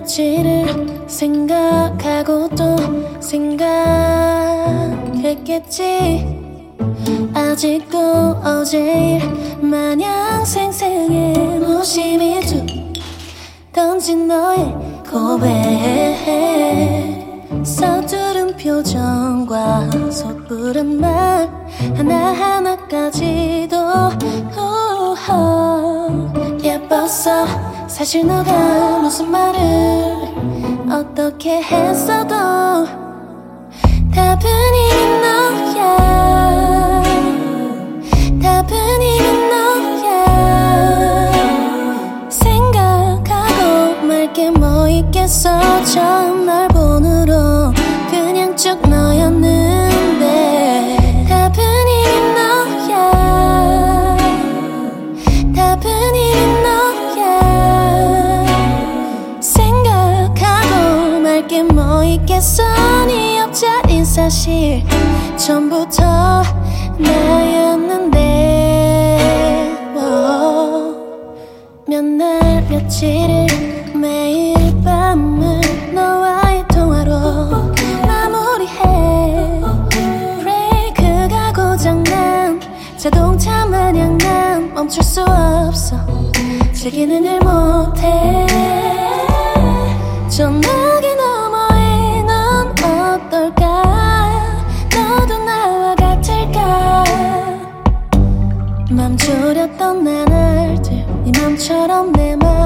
며칠을 생각하고 또 생각했겠지. 아직도 어제 일 마냥 생생해. 무심히 툭 던진 너의 고백 서투른 표정과 섣부른 말 사실 너가 무슨 말을 어떻게 했어도 답은 이미 너야. 답은 이미 너야. 생각하고 말게 뭐 있겠어 처 나였는데 몇날 며칠을 매일 밤을 너와의 통화로 마무리해. 브레이크가 고장난 자동차 마냥 난 멈출 수 없어. 즐기는 일 못해 네 맘처럼 내맘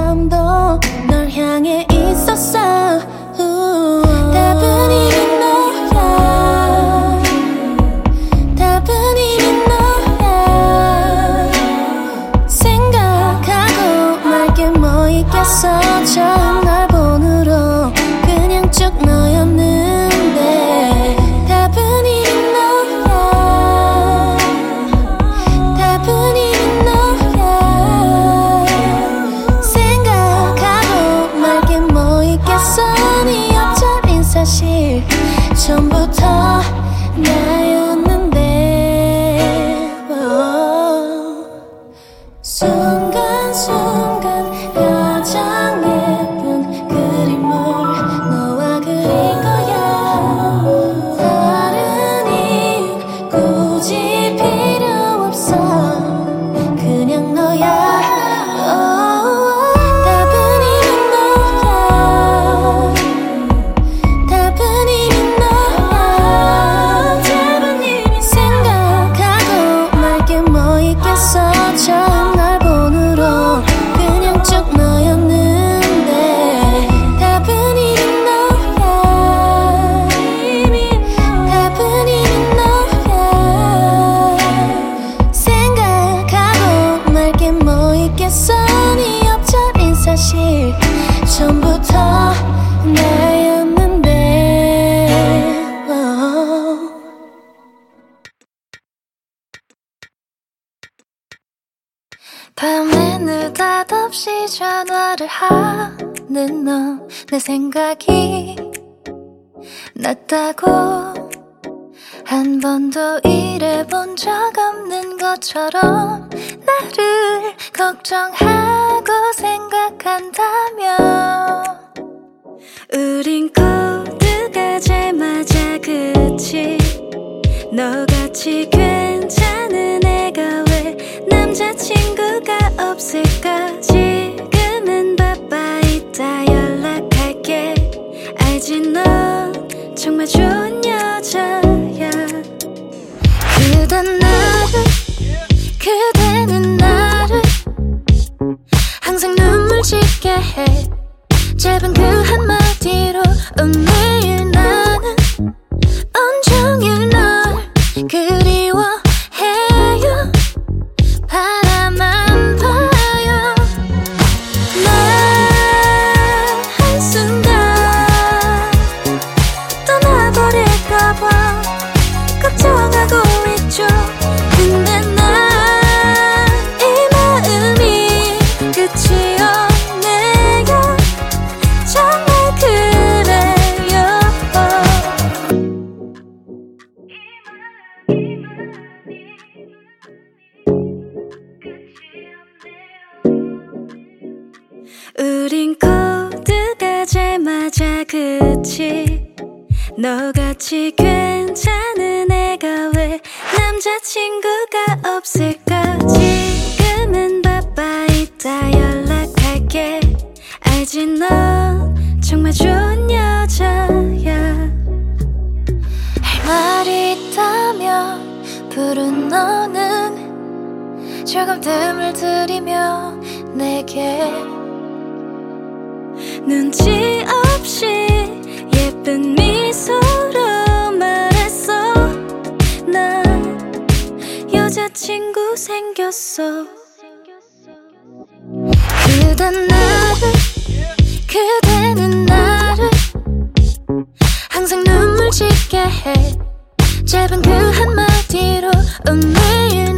없이 전화를 하는 너 내 생각이 났다고. 한 번도 일해본 적 없는 것처럼 나를 걱정하고 생각한다면 우린 코드가 잘 맞아 그치? 너같이 괜찮은 왜 남자친구가 없을까? 지금은 바빠 이따 연락할게. 알지 너? 정말 좋은 여자야. 그댄 나를 그대는 나를 항상 눈물 짓게 해. 짧은 그 한마디로 어, 매 생겼어. 그댄 나를 그대는 나를 항상 눈물 짓게 해. 짧은 그 한마디로 매일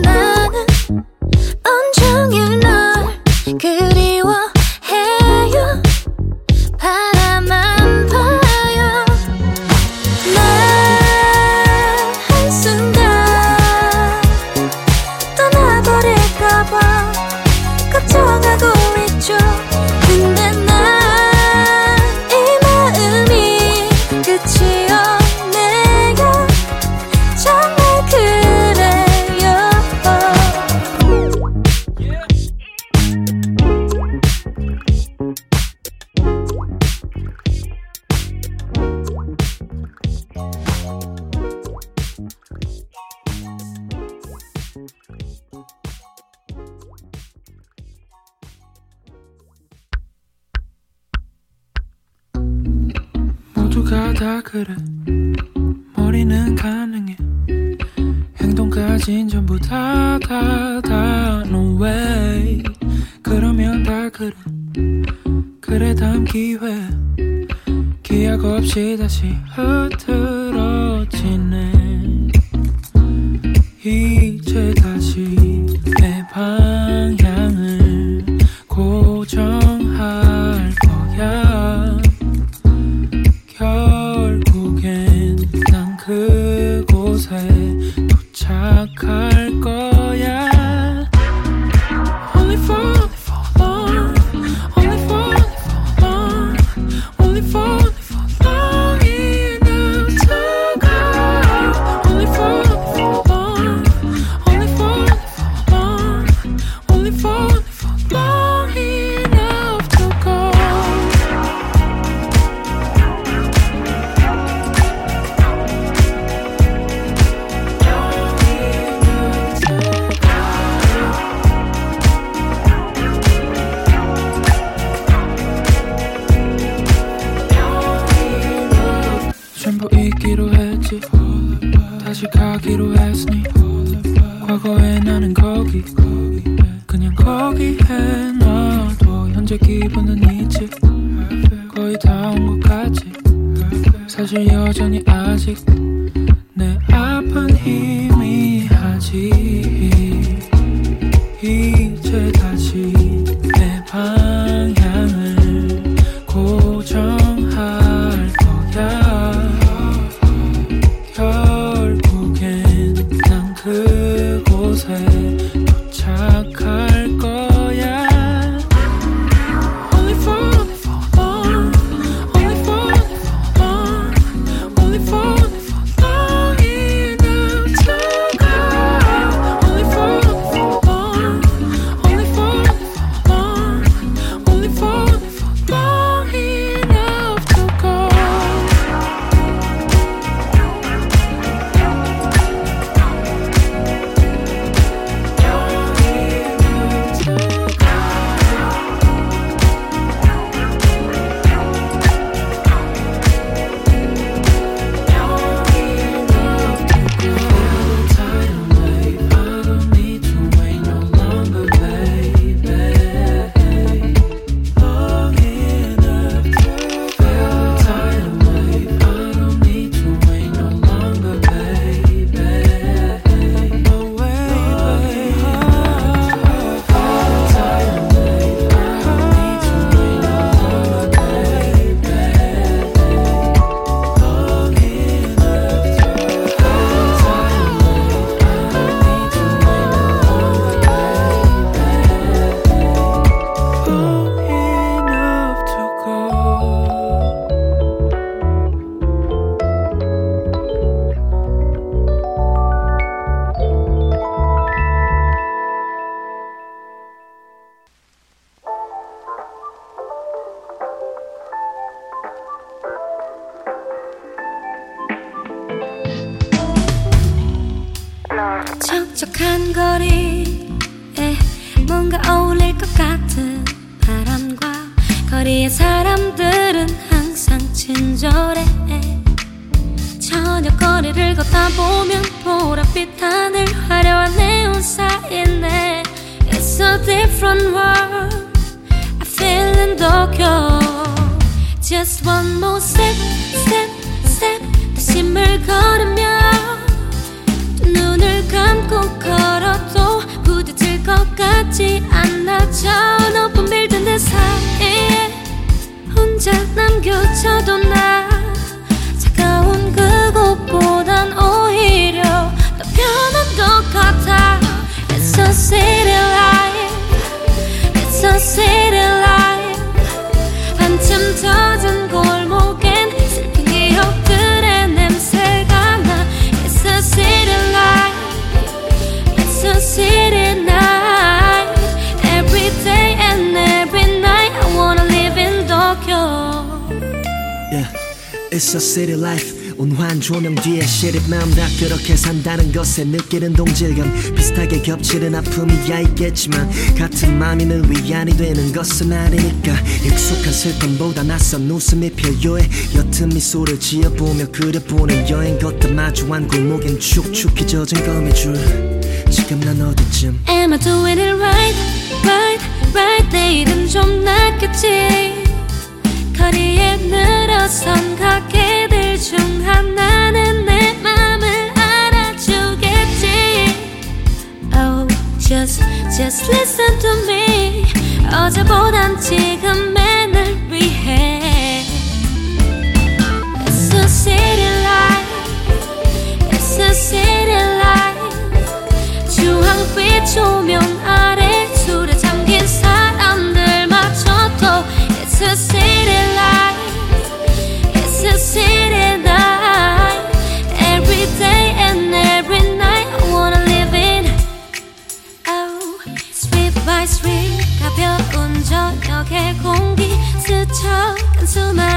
다시 가기로 했으니 과거에 나는 거기 그냥 거기에 놔둬 현재 기분은 있지 거의 다 온 것 같지 사실 여전히 아직 different world. I feel in Tokyo. Just one more step, step, step. 다짐을 걸으며 두 눈을 감고 걸어도 부딪힐 것 같지 않아 저 높은 빌딩 내 사이에 혼자 남겨져도 나 a city life. 온화한 조명 뒤에 시립 마음 다 그렇게 산다는 것에 느끼는 동질감. 비슷하게 겹치는 아픔이야 있겠지만 같은 마음이 늘 위안이 되는 것은 아니니까. 익숙한 슬픔보다 낯선 웃음이 필요해. 옅은 미소를 지어보며 그려보는 여행 걷다 마주한 골목엔 축축히 젖은 거미줄. 지금 난 어디쯤? Am I doing it right, right, right? 내일은 좀 낫겠지. 거리에 늘어선 가 게들 중 하나는 내 맘을 알아주겠지 Oh, just, just listen to me 어제보단 지금의 날 위해 It's a city life It's a city life 주황빛 조명 아래 술에 잠긴 사람들 맞춰도 It's a city life 저녁의 공기 스쳐 간 수많은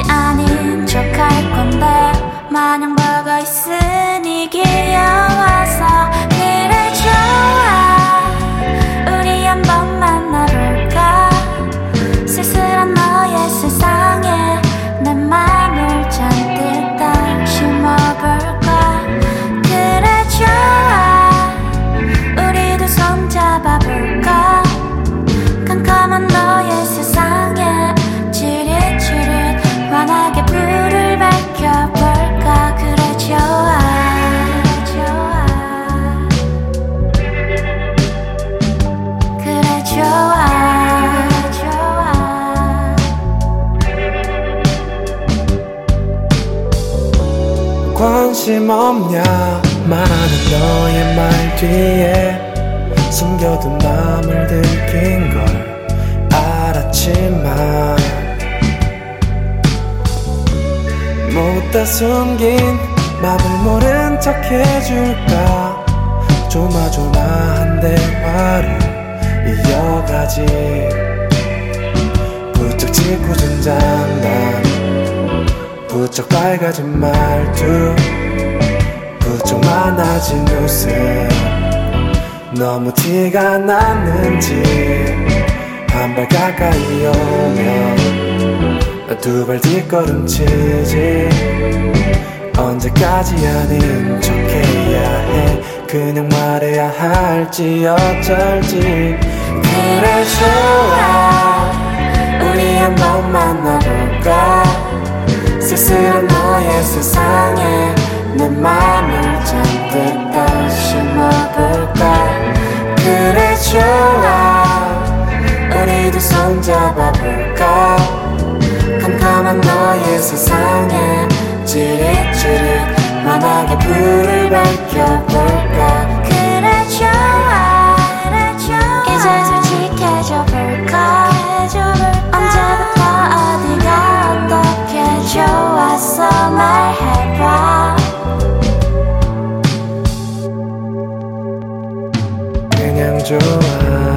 언제까지 아닌 척할 건데 마냥 보고 있으니 귀여워서 관심 없냐? 말하는 너의 말 뒤에 숨겨둔 마음을 들킨 걸 알았지만 못다 숨긴 맘을 모른 척 해줄까? 조마조마한 대화를 이어가지. 부쩍 짓궂은 장난 부쩍 밝아진 말투 부쩍 많아진 웃음. 너무 티가 나는지 한 발 가까이 오면 두 발 뒷걸음치지. 언제까지 아닌 척 해야 해. 그냥 말해야 할지 어쩔지. 그래 좋아. 우리 한번 만나볼까? 쓸쓸한 너의 세상에 내 맘을 잔뜩 다 심어볼까? 그래 좋아. 우리도 손잡아볼까? 캄캄한 너의 세상에 지릿지릿 환하게 불을 밝혀볼까? 그래 좋아 그래 좋아. 이제 솔직해져 볼까? 언제부터 어디가 어떻게 좋았어 말 좋아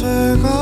took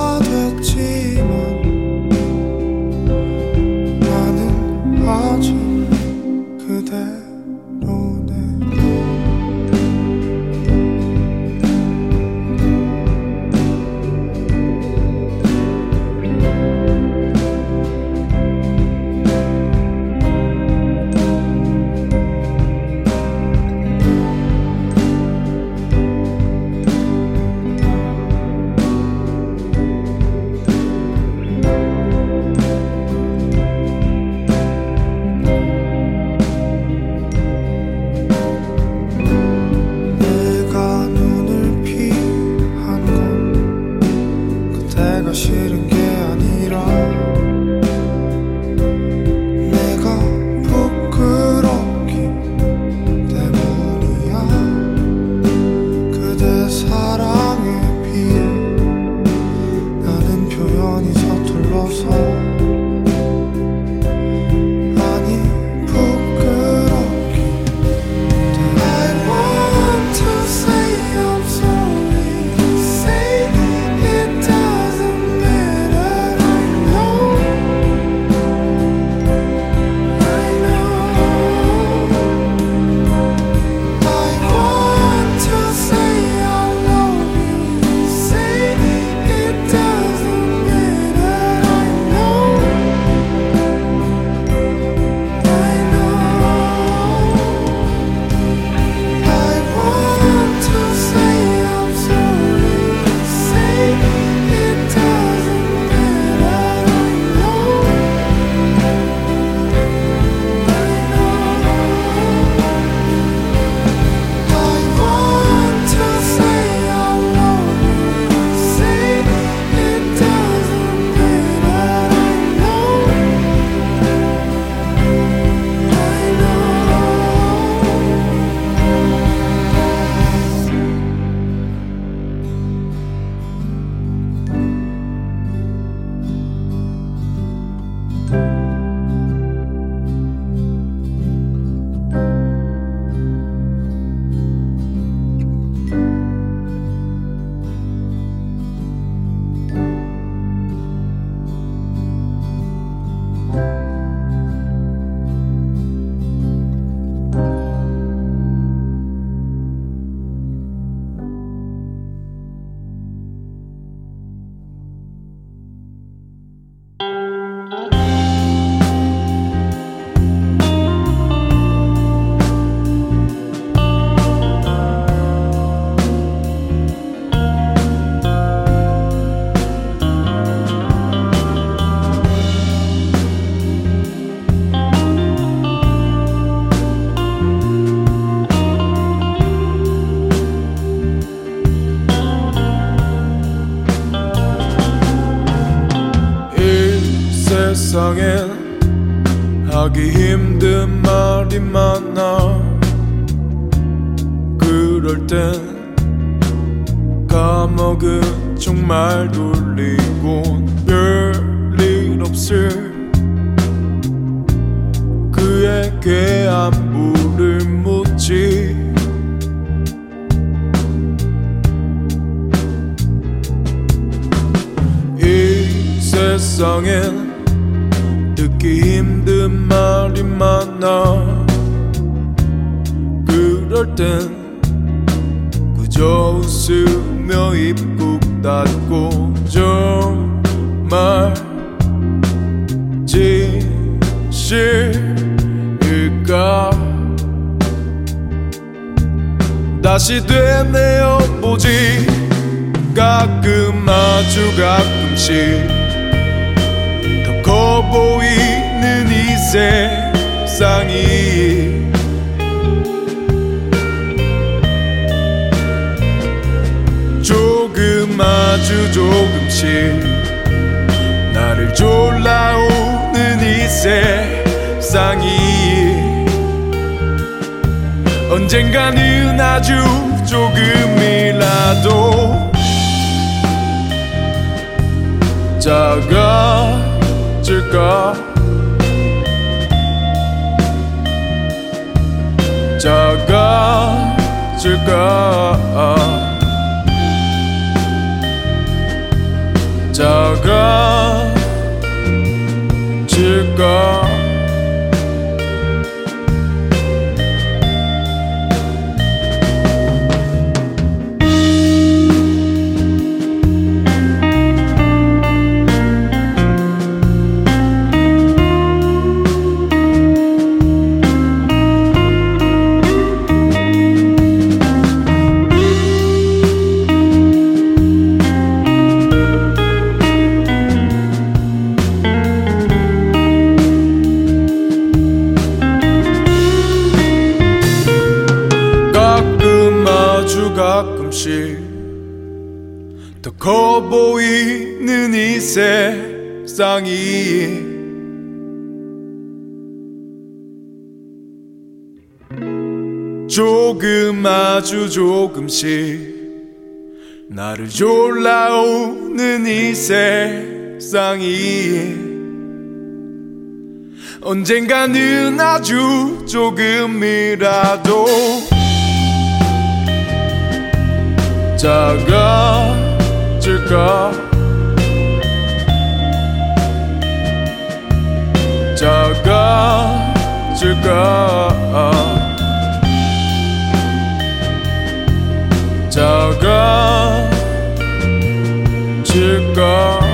song it. 작아질까? 작아질까? 작아질까? 사랑이 조금 아주 조금씩 나를 졸라오는 이 세상이 언젠가는 아주 조금이라도 작아질까? 적어줄까? 적어줄까?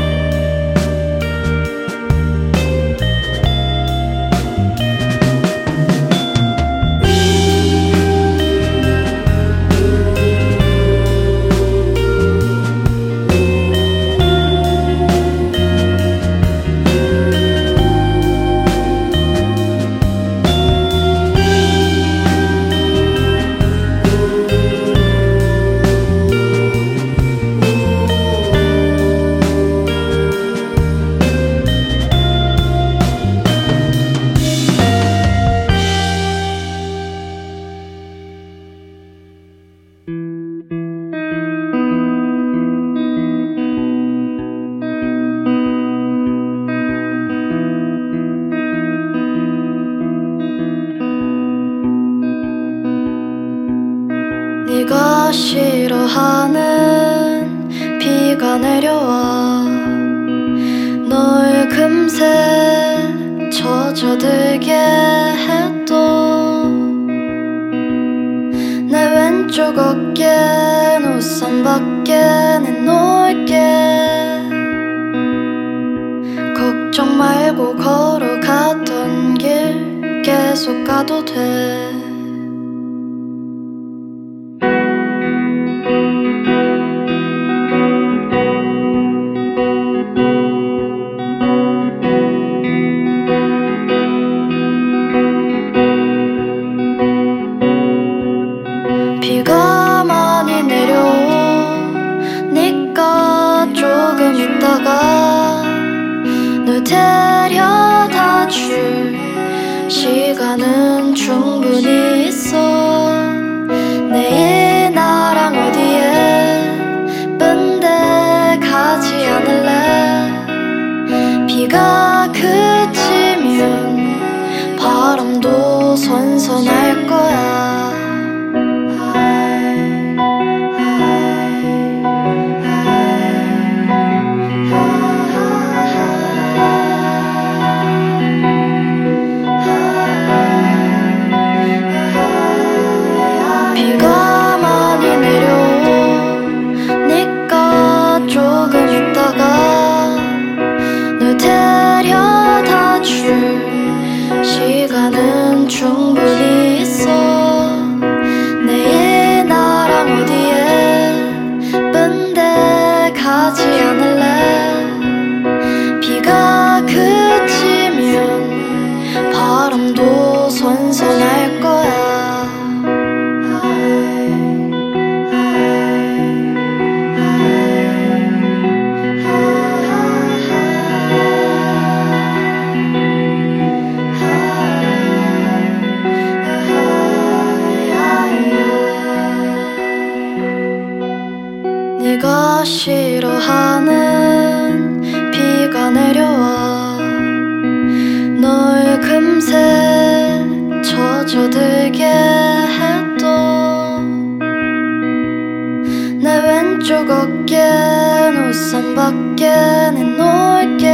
함께 는 놀게.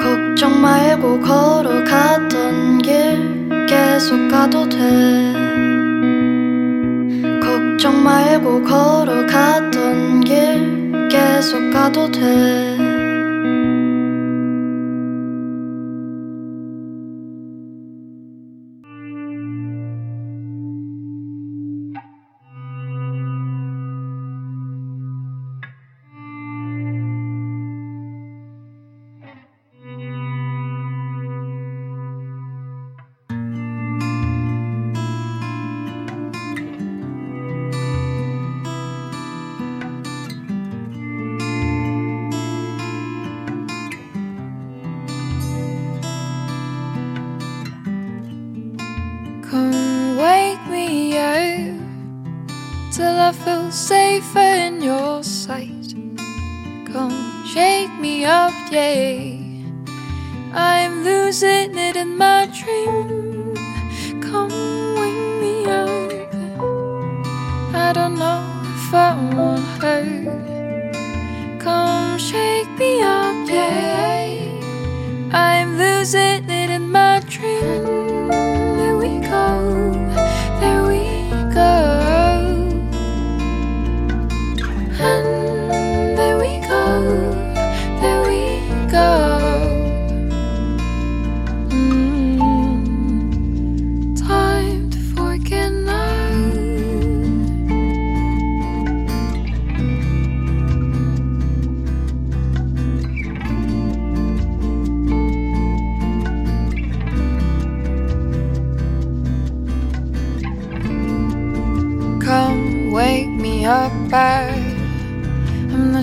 걱정 말고 걸어갔던 길 계속 가도 돼. 걱정 말고 걸어갔던 길 계속 가도 돼.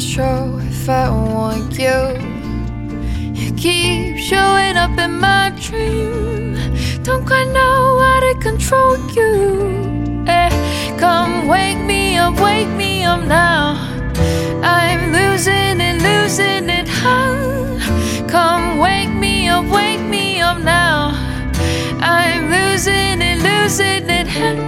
Show if I want you. You keep showing up in my dream. Don't quite know how to control you. Eh, come wake me up, wake me up now. I'm losing it, losing it. Huh? Come wake me up, wake me up now. I'm losing it, losing it.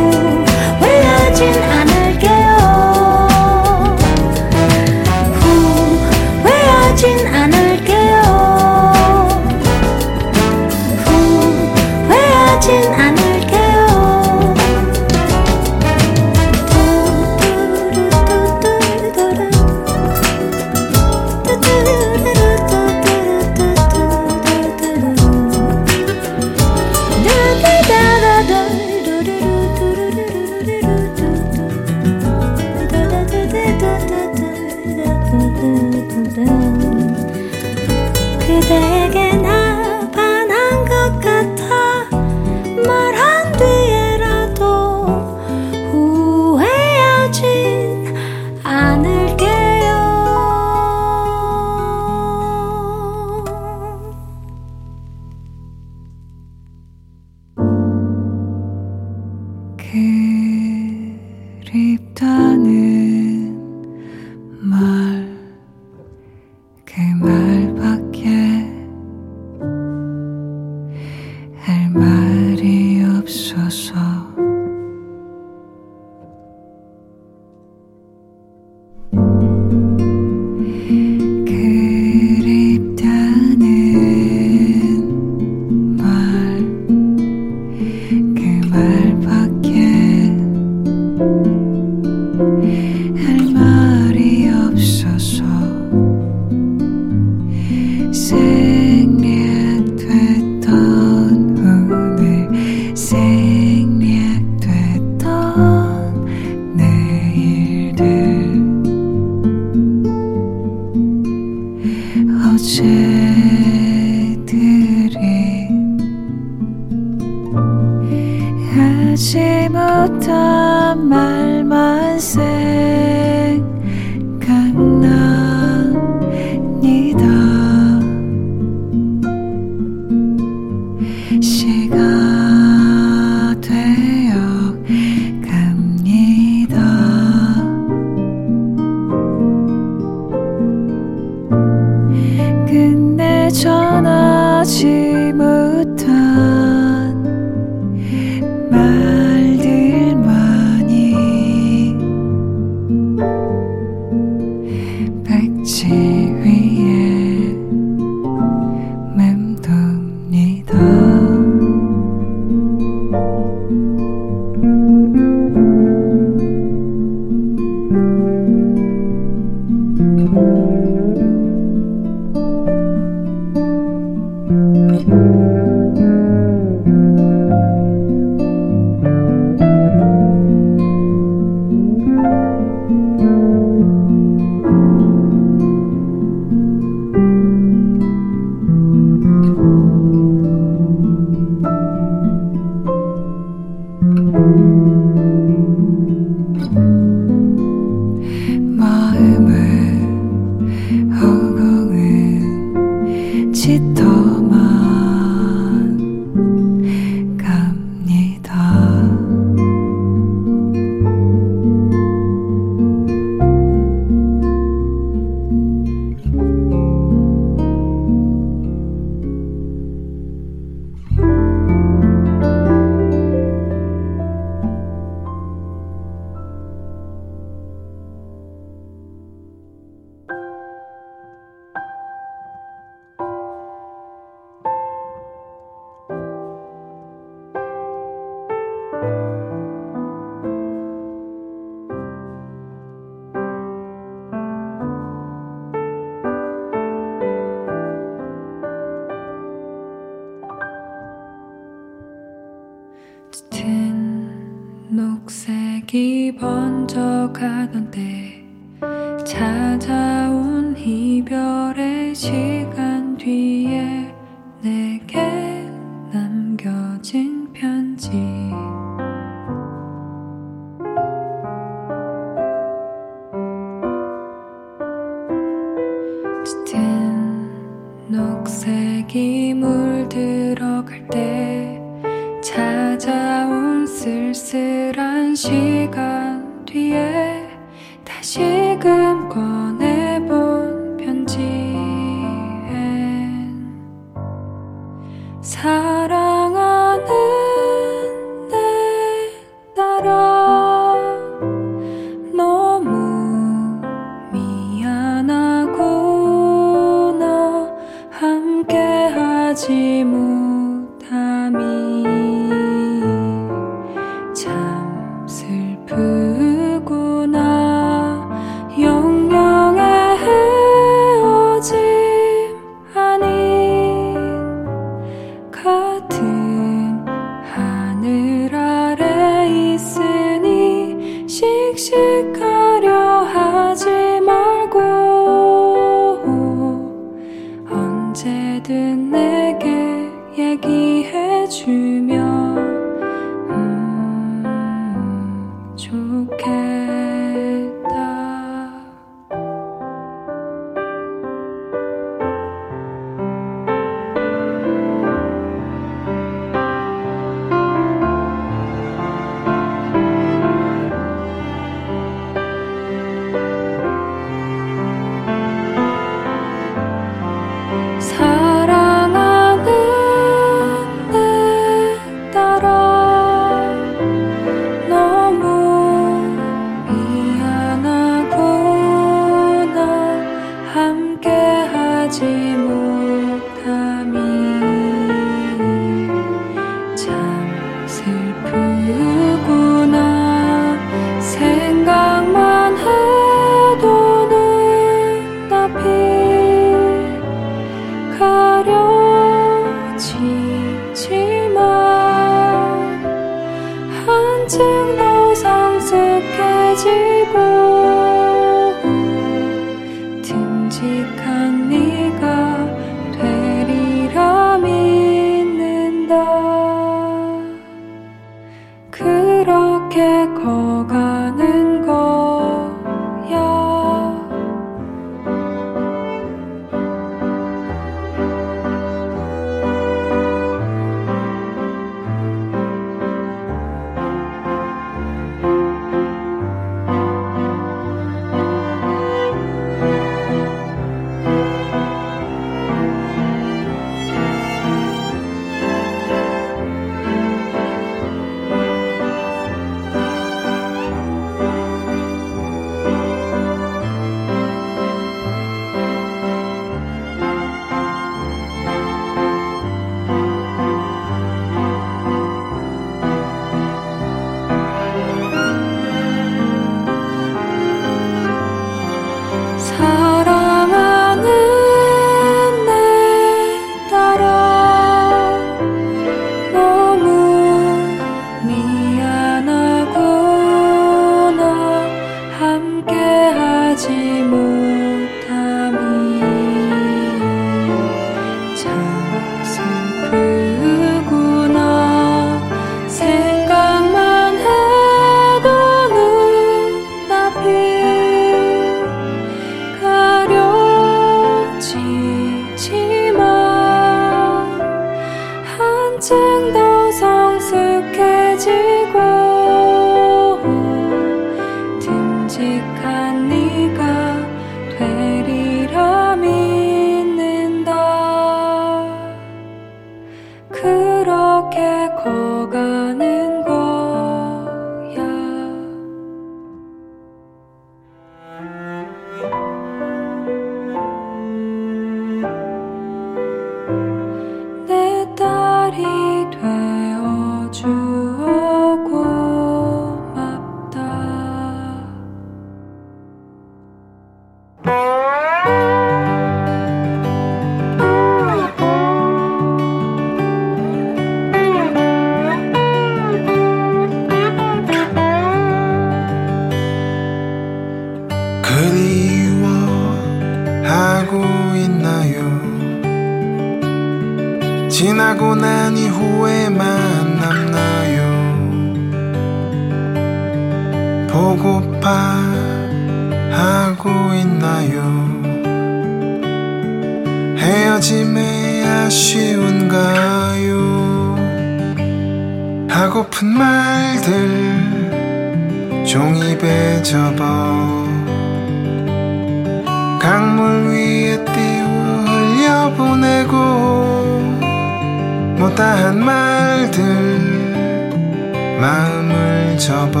말들 마음을 접어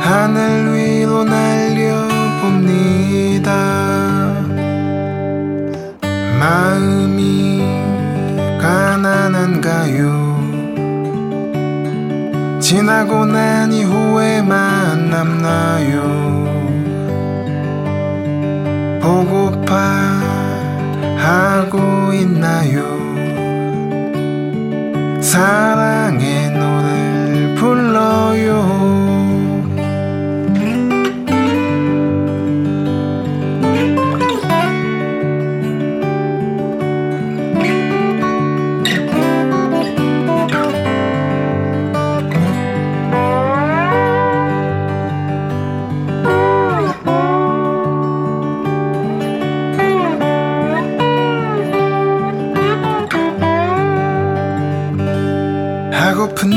하늘 위로 날려봅니다. 마음이 가난한가요? 지나고 난 이후에만 남나요? 보고파 하고 있나요 사랑의 노래를 불러요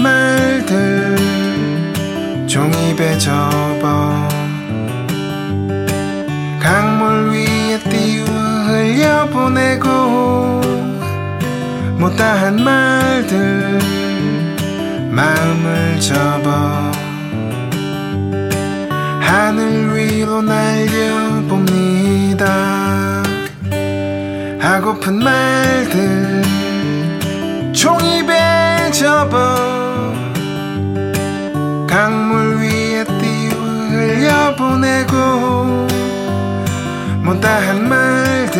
말들 종이배 접어. 강물 위에 띄워 흘려보내고 못다한 말들 마음을 접어. 하늘 위로 날려봅니다. 하고픈 말들 종이배 접어 강물 위에 띄워 흘려보내고 못다한 말들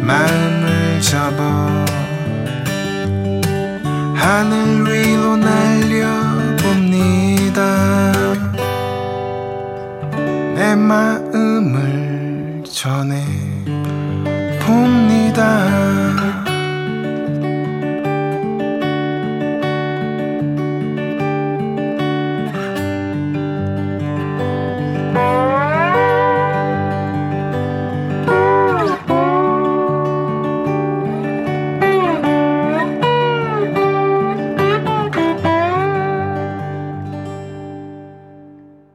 마음을 접어 하늘 위로 날려봅니다. 내 마음을 전해